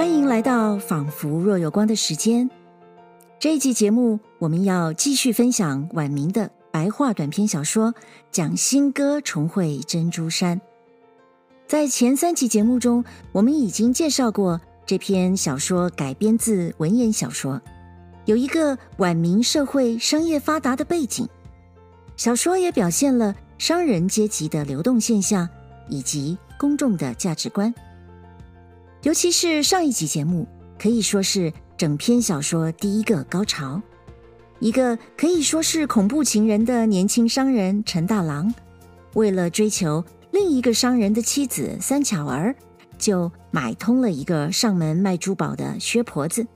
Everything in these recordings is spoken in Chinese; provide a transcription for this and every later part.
欢迎来到仿佛若有光的时间。这一集节目，我们要继续分享晚明的白话短篇小说《蒋新歌重会珍珠山》。在前三集节目中，我们已经介绍过这篇小说改编自文言小说，有一个晚明社会商业发达的背景。小说也表现了商人阶级的流动现象以及公众的价值观。尤其是上一集节目，可以说是整篇小说第一个高潮。一个可以说是恐怖情人的年轻商人陈大郎，为了追求另一个商人的妻子三巧儿，就买通了一个上门卖珠宝的薛婆子，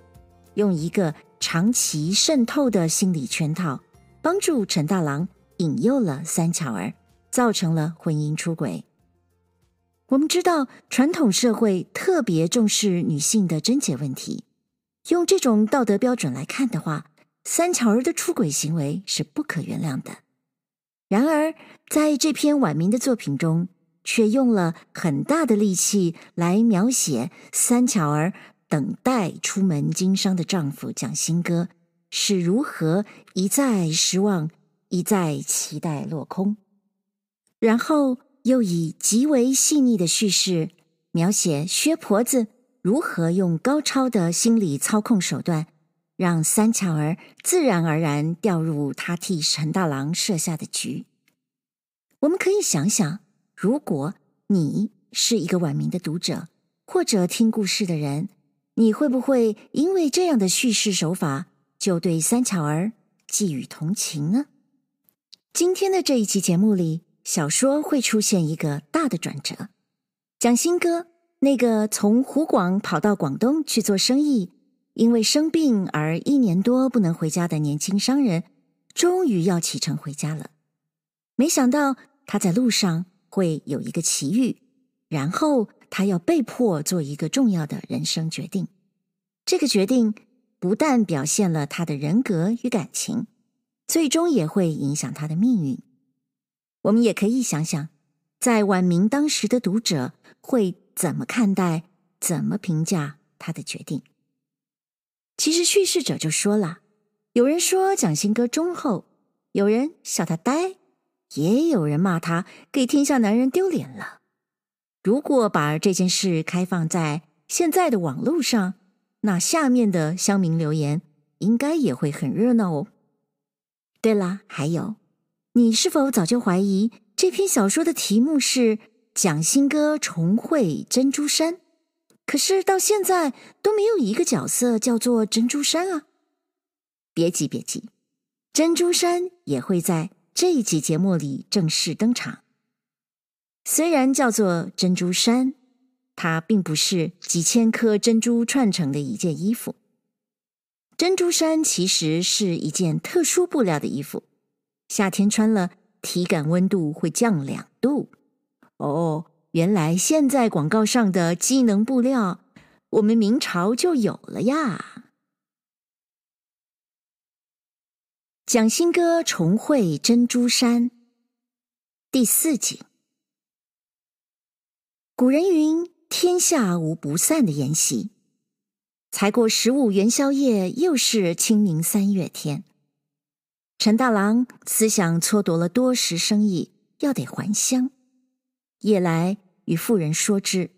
用一个长期渗透的心理圈套，帮助陈大郎引诱了三巧儿，造成了婚姻出轨。我们知道，传统社会特别重视女性的贞洁问题。用这种道德标准来看的话，三巧儿的出轨行为是不可原谅的。然而，在这篇晚明的作品中，却用了很大的力气来描写三巧儿等待出门经商的丈夫蒋新歌是如何一再失望，一再期待落空，然后。又以极为细腻的叙事描写薛婆子如何用高超的心理操控手段，让三巧儿自然而然掉入她替陈大郎设下的局。我们可以想想，如果你是一个晚明的读者，或者听故事的人，你会不会因为这样的叙事手法，就对三巧儿寄予同情呢？今天的这一期节目里。小说会出现一个大的转折，蒋新歌那个从湖广跑到广东去做生意，因为生病而一年多不能回家的年轻商人，终于要启程回家了。没想到他在路上会有一个奇遇，然后他要被迫做一个重要的人生决定。这个决定不但表现了他的人格与感情，最终也会影响他的命运。我们也可以想想，在晚明当时的读者会怎么看待、怎么评价他的决定。其实叙事者就说了，有人说蒋新歌忠厚，有人笑他呆，也有人骂他给天下男人丢脸了。如果把这件事开放在现在的网络上，那下面的乡民留言应该也会很热闹哦。对了，还有。你是否早就怀疑这篇小说的题目是《蒋新歌重会珍珠山》？可是到现在都没有一个角色叫做珍珠山啊！别急，别急，珍珠山也会在这一集节目里正式登场。虽然叫做珍珠山，它并不是几千颗珍珠串成的一件衣服。珍珠衫其实是一件特殊布料的衣服。夏天穿了，体感温度会降两度。哦，原来现在广告上的机能布料，我们明朝就有了呀。蒋新歌重绘珍珠山第四集。古人云：“天下无不散的筵席。”才过十五元宵夜，又是清明三月天。陈大郎思想蹉跎了多时生意，要得还乡。夜来与妇人说之，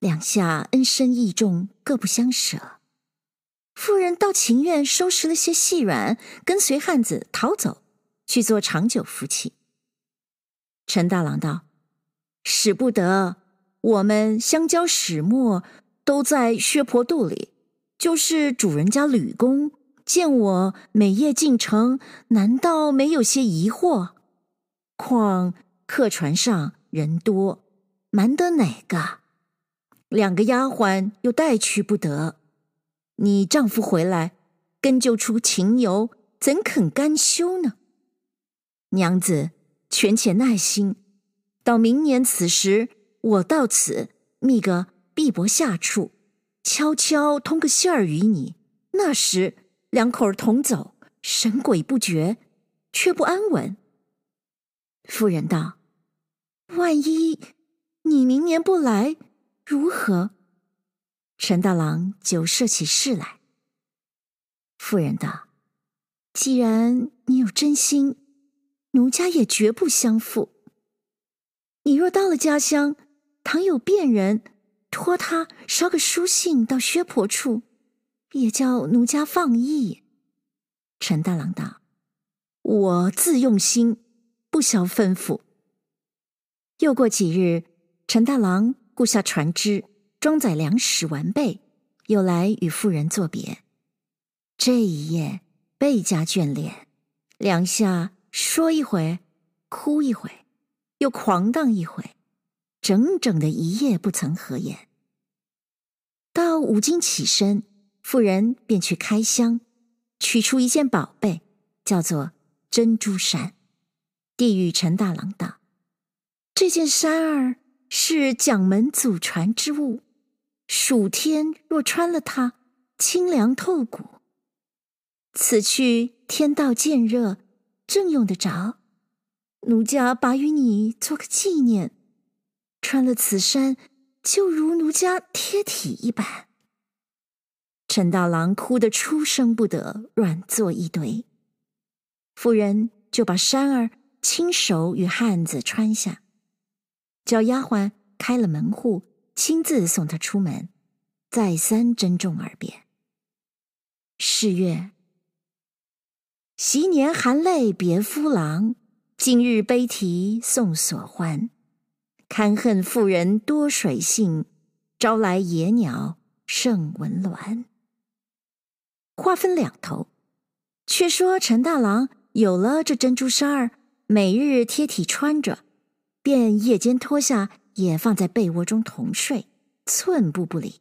两下恩深义重，各不相舍。妇人倒情愿收拾了些细软，跟随汉子逃走，去做长久夫妻。陈大郎道：“使不得，我们相交始末都在薛婆肚里，就是主人家吕公。”见我每夜进城，难道没有些疑惑？况客船上人多，瞒得哪个？两个丫鬟又带去不得。你丈夫回来，根究出情由，怎肯甘休呢？娘子，权且耐心，到明年此时，我到此觅个碧波下处，悄悄通个信儿与你。那时。两口儿同走，神鬼不觉，却不安稳。夫人道：“万一你明年不来，如何？”陈大郎就设起誓来。夫人道：“既然你有真心，奴家也绝不相负。你若到了家乡，倘有便人托他捎个书信到薛婆处，也叫奴家放逸。”陈大郎道：“我自用心，不消吩咐。”又过几日，陈大郎雇下船只，装载粮食完备，又来与妇人作别。这一夜倍加眷恋，两下说一回，哭一回，又狂荡一回，整整的一夜不曾合眼。到五更起身，妇人便去开箱，取出一件宝贝，叫做珍珠衫，递与陈大郎道：“这件衫儿是蒋门祖传之物，暑天若穿了它，清凉透骨。”此去天道渐热，正用得着。奴家把与你做个纪念，穿了此衫，就如奴家贴体一般。陈大郎哭得出声不得，软作一堆。妇人就把衫儿亲手与汉子穿下，叫丫鬟开了门户，亲自送他出门，再三珍重而别。是月。昔年含泪别夫郎，今日悲啼送所欢。堪恨妇人多水性，招来野鸟胜文鸾。话分两头，却说陈大郎有了这珍珠衫儿，每日贴体穿着，便夜间脱下，也放在被窝中同睡，寸步不离。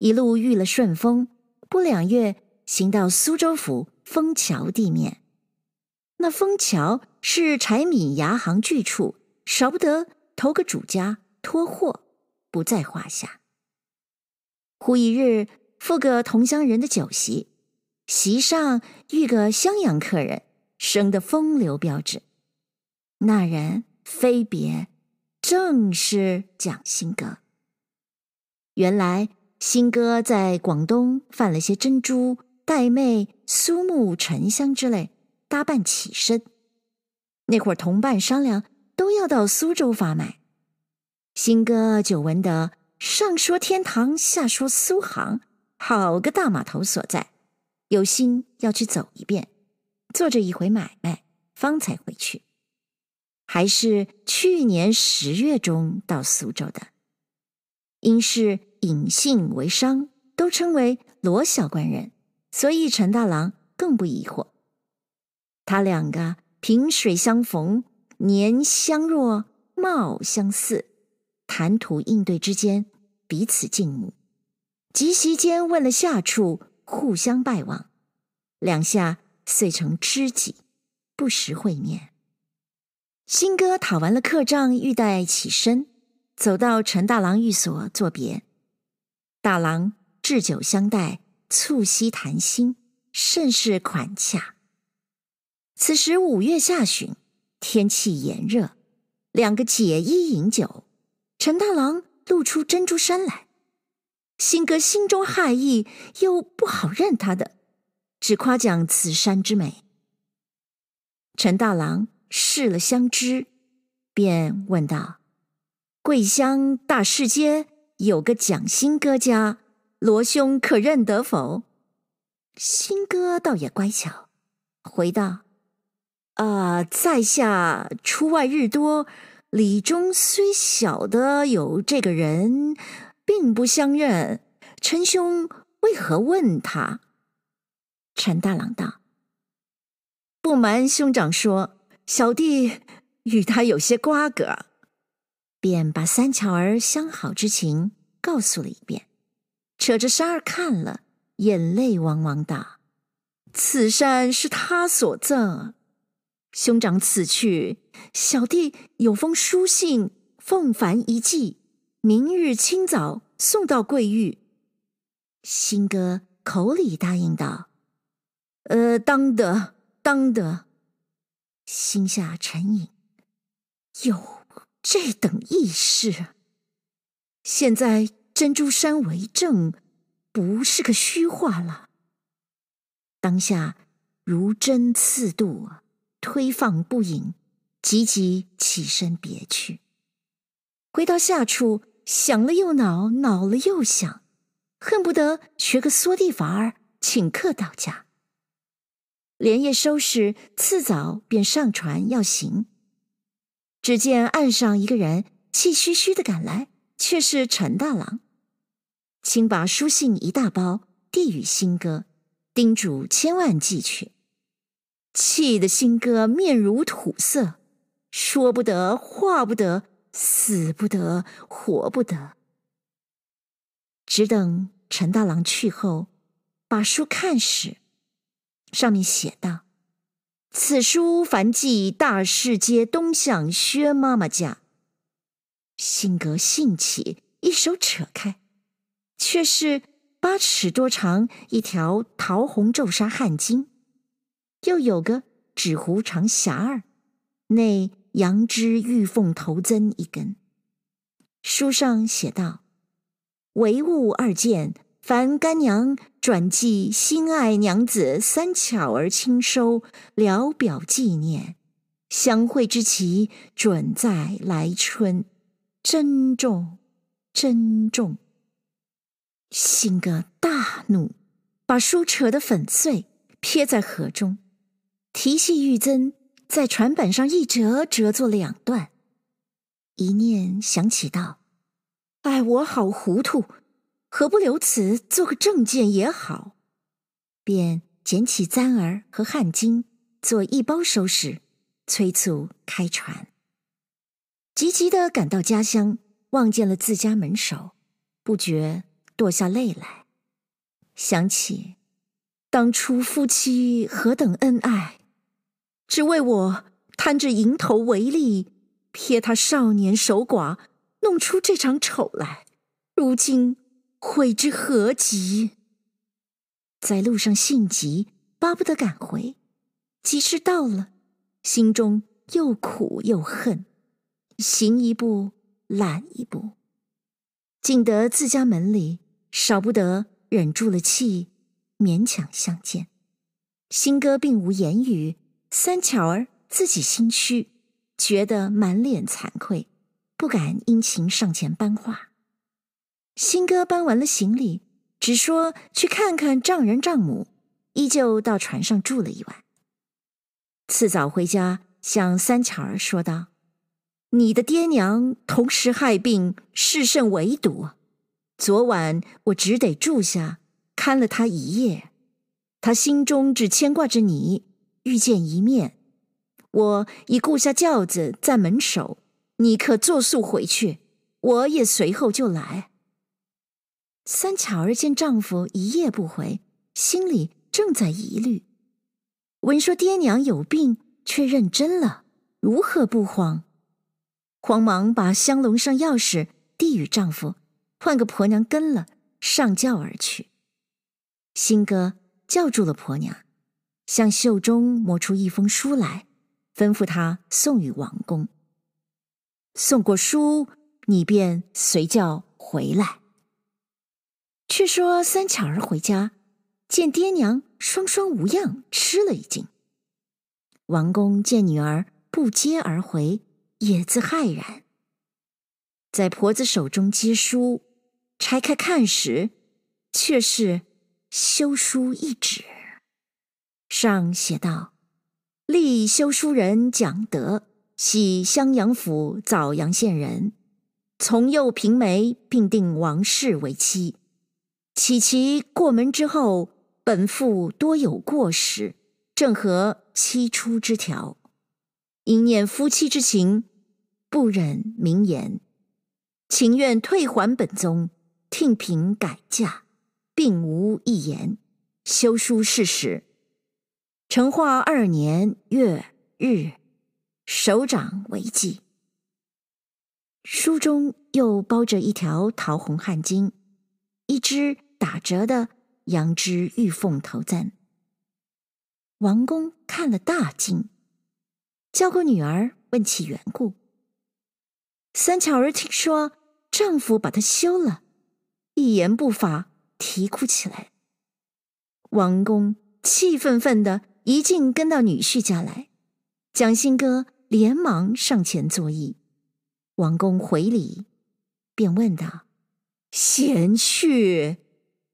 一路遇了顺风，不两月，行到苏州府。枫桥地面，那枫桥是柴米牙行聚处，少不得投个主家托货，不在话下。忽一日，赴个同乡人的酒席，席上遇个襄阳客人，生得风流标致。那人非别，正是蒋新歌。原来新歌在广东贩了些珍珠。玳瑁、苏木、沉香之类，搭办起身。那会儿同伴商量，都要到苏州发卖。新歌久闻得上说天堂，下说苏杭，好个大码头所在，有心要去走一遍，做这一回买卖，方才回去。还是去年十月中到苏州的，因是隐姓为商，都称为罗小官人。所以陈大郎更不疑惑，他两个萍水相逢，年相若，貌相似，谈吐应对之间彼此敬慕，即席间问了下处，互相拜望，两下遂成知己，不时会面。新歌讨完了客账，欲待起身，走到陈大郎寓所作别，大郎置酒相待。促膝谈心，甚是款洽。此时五月下旬，天气炎热，两个解衣饮酒。陈大郎露出珍珠衫来，新哥心中骇意，又不好认他的，只夸奖此山之美。陈大郎试了相知，便问道：“桂香大市街有个蒋新哥家。”罗兄可认得否？新哥倒也乖巧，回道：“啊、在下出外日多，里中虽晓得有这个人，并不相认。陈兄为何问他？”陈大郎道：“不瞒兄长说，小弟与他有些瓜葛。”便把三巧儿相好之情告诉了一遍。扯着衫儿看了，眼泪汪汪道：“此衫是他所赠，兄长此去，小弟有封书信奉凡一寄，明日清早送到贵玉。”新哥口里答应道：“呃，当得，当得。”心下沉吟：“有这等义士，现在。”珍珠山为证，不是个虚话了。当下如针刺肚，推放不已，急急起身别去。回到下处，想了又恼，恼了又想，恨不得学个缩地法儿，请客到家。连夜收拾，次早便上船要行。只见岸上一个人气吁吁的赶来，却是陈大郎。请把书信一大包递与新哥，叮嘱千万寄去。气得新哥面如土色，说不得，话不得，死不得，活不得。只等陈大郎去后，把书看时，上面写道。此书凡记大士街东向薛妈妈家。性格兴起，一手扯开，却是八尺多长一条桃红皱纱汗巾，又有个纸糊长匣儿，内羊脂玉凤头簪一根。书上写道：“唯物二件。”凡干娘转寄心爱娘子三巧儿亲收，聊表纪念，相会之期准在来春，珍重，珍重。新哥大怒，把书扯得粉碎，撇在河中，提系玉簪，在船板上一折，折作两段。一念想起道：“哎，我好糊涂。”何不留此做个证件也好？便捡起簪儿和汗巾，做一包收拾，催促开船。急急的赶到家乡，望见了自家门首，不觉堕下泪来，想起当初夫妻何等恩爱，只为我贪着蝇头为利，撇他少年守寡，弄出这场丑来，如今。悔之何及！在路上性急，巴不得赶回。及时到了，心中又苦又恨，行一步懒一步。进得自家门里，少不得忍住了气，勉强相见。新哥并无言语，三巧儿自己心虚，觉得满脸惭愧，不敢殷勤上前搬话。新哥搬完了行李，只说去看看丈人丈母，依旧到船上住了一晚。次早回家，向三巧儿说道：“你的爹娘同时害病，事甚危笃。昨晚我只得住下看了他一夜，他心中只牵挂着你，遇见一面。我已雇下轿子在门首，你可作速回去，我也随后就来。”三巧儿见丈夫一夜不回，心里正在疑虑。闻说爹娘有病，却认真了，如何不慌？慌忙把香笼上钥匙递与丈夫，换个婆娘跟了，上轿而去。新哥叫住了婆娘，向袖中摸出一封书来，吩咐他送与王公。送过书，你便随轿回来。却说三巧儿回家，见爹娘双双无恙，吃了一惊。王公见女儿不接而回，也自骇然。在婆子手中接书，拆开看时，却是休书一纸，上写道：“立休书人蒋德，系襄阳府枣阳县人，从幼平梅，并定王氏为妻。”启其过门之后，本妇多有过失，正合妻出之条，因念夫妻之情，不忍明言，情愿退还本宗，听凭改嫁，并无一言。休书事实，成化二年月日，首长为记。书中又包着一条桃红汗巾，一只。打折的羊脂玉凤头簪，王公看了大惊，叫过女儿问其缘故。三巧儿听说丈夫把她休了，一言不发，啼哭起来。王公气愤愤的一径跟到女婿家来，蒋新歌连忙上前作揖。王公回礼，便问道：“贤婿，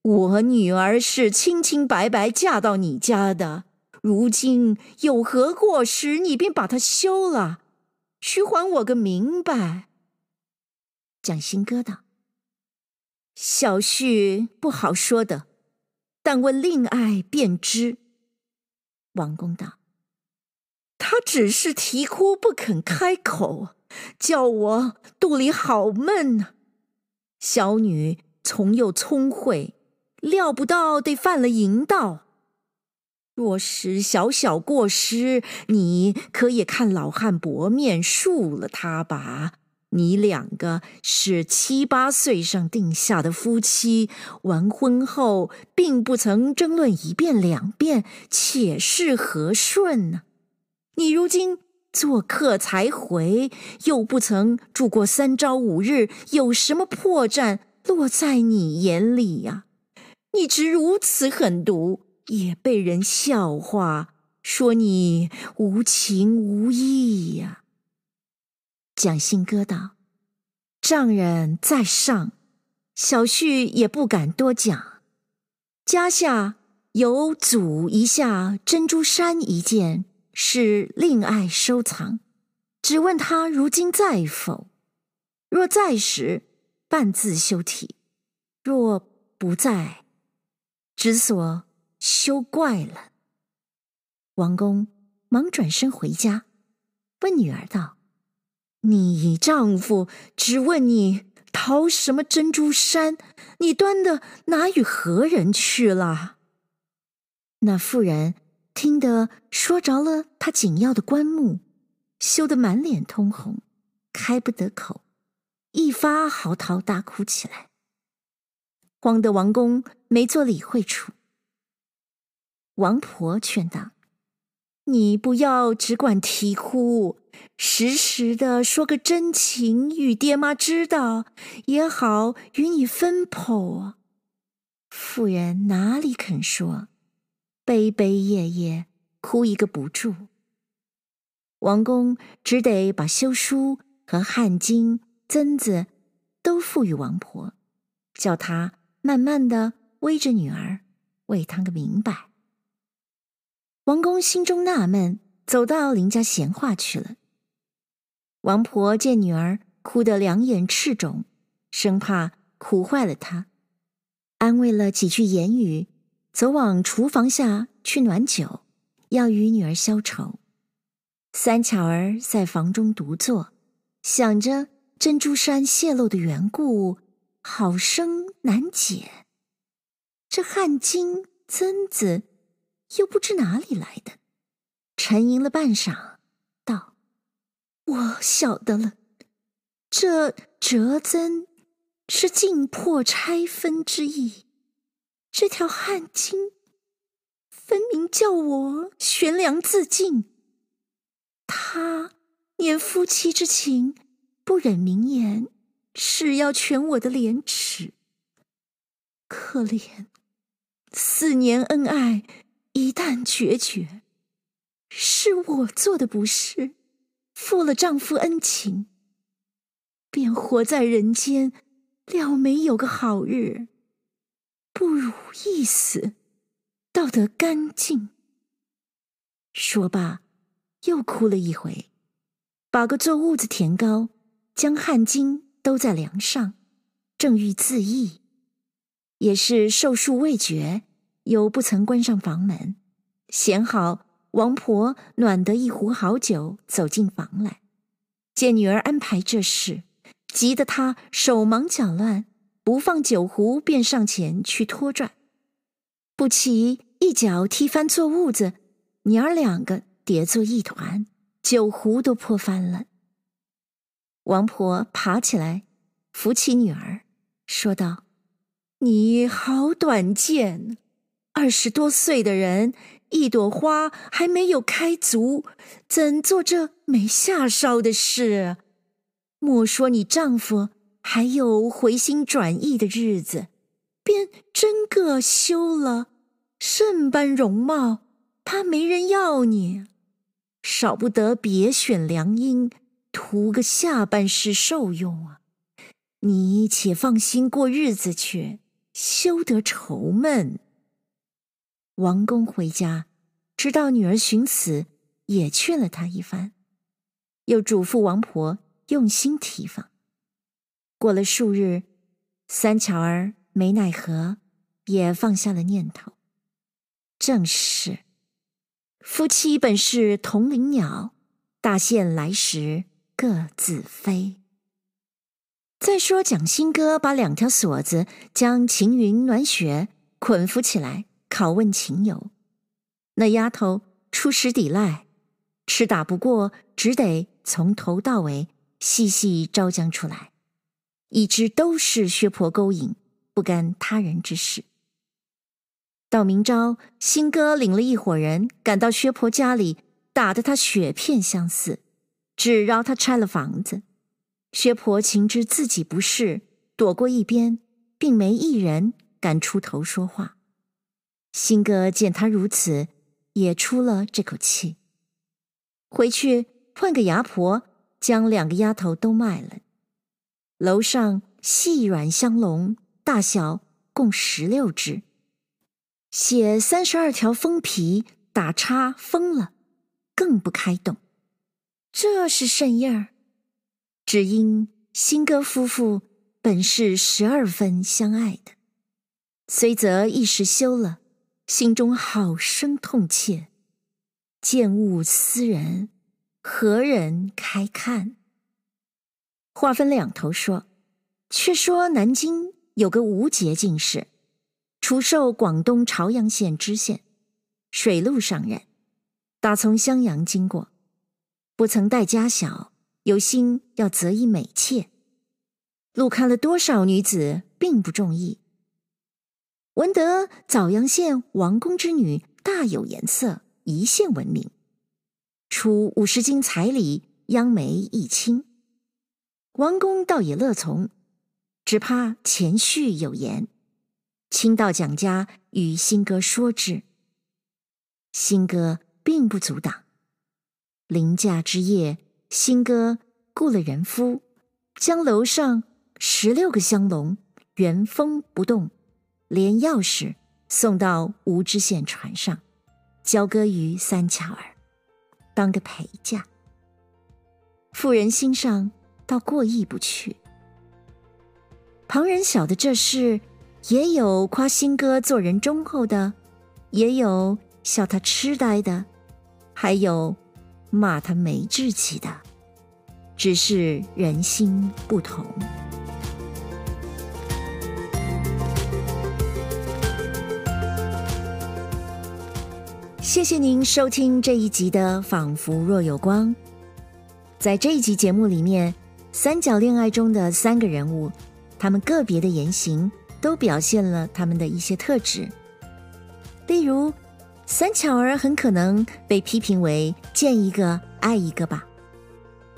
我女儿是清清白白嫁到你家的，如今有何过失，你便把她休了，须还我个明白。”蒋新歌道：“小婿不好说的，但问令爱便知。”王公道：“他只是啼哭不肯开口。”叫我肚里好闷呐！小女从幼聪慧，料不到得犯了淫道。若是小小过失，你可也看老汉薄面恕了他吧。你两个是七八岁上定下的夫妻，完婚后并不曾争论一遍两遍，且是和顺呢？你如今。做客才回，又不曾住过三朝五日，有什么破绽落在你眼里呀？你直如此狠毒，也被人笑话，说你无情无义呀。蒋信歌道：“丈人在上，小婿也不敢多讲。家下有祖遗下珍珠衫一件。”是令爱收藏，只问他如今在否？若在时，半自休体；若不在，只所休怪了。王公忙转身回家，问女儿道：“你丈夫只问你淘什么珍珠衫，你端的哪与何人去了？”那妇人。听得说着了他紧要的棺木，羞得满脸通红，开不得口，一发嚎啕大哭起来。慌得王公没做理会处。王婆劝道：“你不要只管啼哭，实时的说个真情与爹妈知道，也好与你分剖啊。”妇人哪里肯说？悲悲夜夜哭一个不住，王公只得把休书和汗巾、簪子都付与王婆，叫她慢慢的煨着女儿，为她个明白。王公心中纳闷，走到邻家闲话去了。王婆见女儿哭得两眼赤肿，生怕哭坏了她，安慰了几句言语。走往厨房下去暖酒，要与女儿消愁。三巧儿在房中独坐，想着珍珠衫泄露的缘故，好生难解。这汗巾簪子又不知哪里来的，沉吟了半晌，：“我晓得了，这折簪是尽破拆分之意。”这条汗巾，分明叫我悬梁自尽。他念夫妻之情，不忍明言，是要全我的廉耻。可怜四年恩爱，一旦决绝，是我做的不是，负了丈夫恩情，便活在人间，料没有个好日。不如一死，倒得干净。说罢，又哭了一回，把个做痦子填高，将汗巾兜在梁上，正欲自缢，也是寿数未绝，又不曾关上房门，闲好王婆暖得一壶好酒，走进房来，见女儿安排这事，急得她手忙脚乱。不放酒壶，便上前去拖拽，不期一脚踢翻做痦子，娘儿两个叠作一团，酒壶都泼翻了。王婆爬起来，扶起女儿，说道：“你好短见，二十多岁的人，一朵花还没有开足，怎做这没下梢的事？莫说你丈夫。”还有回心转意的日子，便真个休了，甚般容貌，怕没人要你，少不得别选良姻，图个下半世受用啊！你且放心过日子去，休得愁闷。王公回家，知道女儿寻死，也劝了她一番，又嘱咐王婆用心提防。过了数日，三巧儿没奈何，也放下了念头。正是，夫妻本是同林鸟，大限来时各自飞。再说蒋新哥把两条锁子将晴云、暖雪捆缚起来，拷问情友。那丫头初时抵赖，吃打不过，只得从头到尾细细招将出来。已知都是薛婆勾引，不干他人之事。到明朝，新哥领了一伙人赶到薛婆家里，打得他血片相似，只饶他拆了房子。薛婆情知自己不是，躲过一边，并没一人敢出头说话。新哥见他如此，也出了这口气。回去换个牙婆，将两个丫头都卖了。楼上细软香笼，大小共十六只，写三十二条封皮，打叉封了，更不开动。这是甚样儿？只因新哥夫妇本是十二分相爱的，虽则一时休了，心中好生痛切，见物思人，何人开看？话分两头说，却说南京有个吴节进士，除授广东潮阳县知县，水陆上人，打从襄阳经过，不曾带家小，有心要择一美妾，路看了多少女子，并不中意。闻得枣阳县王公之女大有颜色，一县闻名，出五十金彩礼，央媒一亲。王公倒也乐从，只怕前序有言，亲到蒋家与新哥说之。新哥并不阻挡。临嫁之夜，新哥雇了人夫，将楼上十六个香笼原封不动，连钥匙送到吴知县船上，交割于三巧儿，当个陪嫁。妇人心上。倒过意不去。旁人晓得这事，也有夸新哥做人忠厚的，也有笑他痴呆的，还有骂他没志气的，只是人心不同。谢谢您收听这一集的《仿佛若有光》。在这一集节目里面。三角恋爱中的三个人物，他们个别的言行都表现了他们的一些特质。例如，三巧儿很可能被批评为见一个爱一个吧。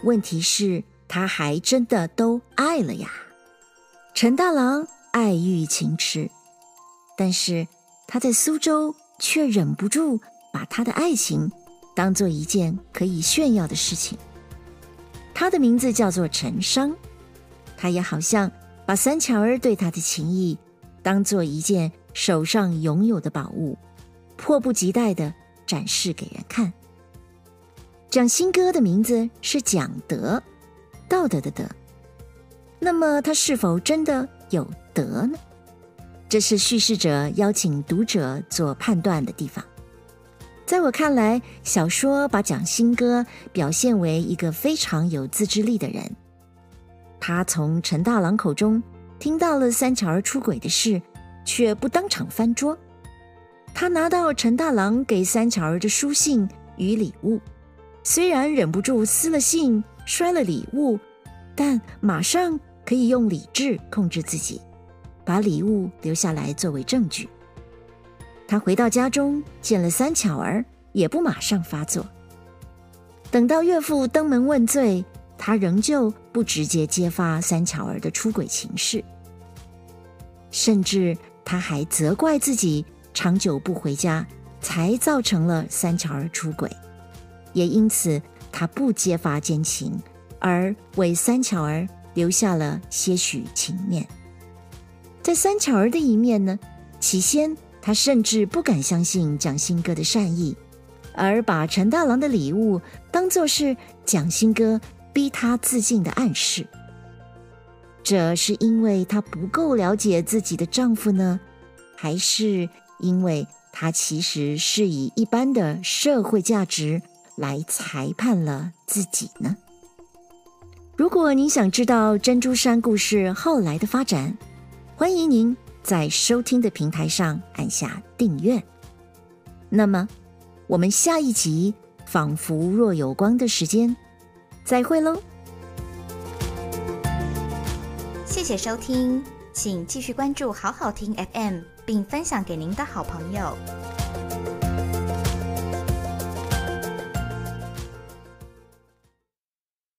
问题是，他还真的都爱了呀。陈大郎爱欲情痴，但是他在苏州却忍不住把他的爱情当做一件可以炫耀的事情。他的名字叫做陈商，他也好像把三巧儿对他的情谊当做一件手上拥有的宝物，迫不及待地展示给人看。蒋新哥的名字是蒋德，道德的德。那么他是否真的有德呢？这是叙事者邀请读者做判断的地方。在我看来，小说把蒋新哥表现为一个非常有自制力的人。他从陈大郎口中听到了三巧儿出轨的事，却不当场翻桌。他拿到陈大郎给三巧儿的书信与礼物，虽然忍不住撕了信、摔了礼物，但马上可以用理智控制自己，把礼物留下来作为证据。他回到家中，见了三巧儿，也不马上发作。等到岳父登门问罪，他仍旧不直接揭发三巧儿的出轨情事，甚至他还责怪自己长久不回家，才造成了三巧儿出轨。也因此，他不揭发奸情，而为三巧儿留下了些许情面。在三巧儿的一面呢，起先他甚至不敢相信蒋新哥的善意，而把陈大郎的礼物当作是蒋新哥逼他自尽的暗示。这是因为她不够了解自己的丈夫呢，还是因为她其实是以一般的社会价值来裁判了自己呢？如果您想知道珍珠山故事后来的发展，欢迎您在收听的平台上按下订阅。那么，我们下一集仿佛若有光的时间，再会喽。谢谢收听，请继续关注好好听 FM，并分享给您的好朋友。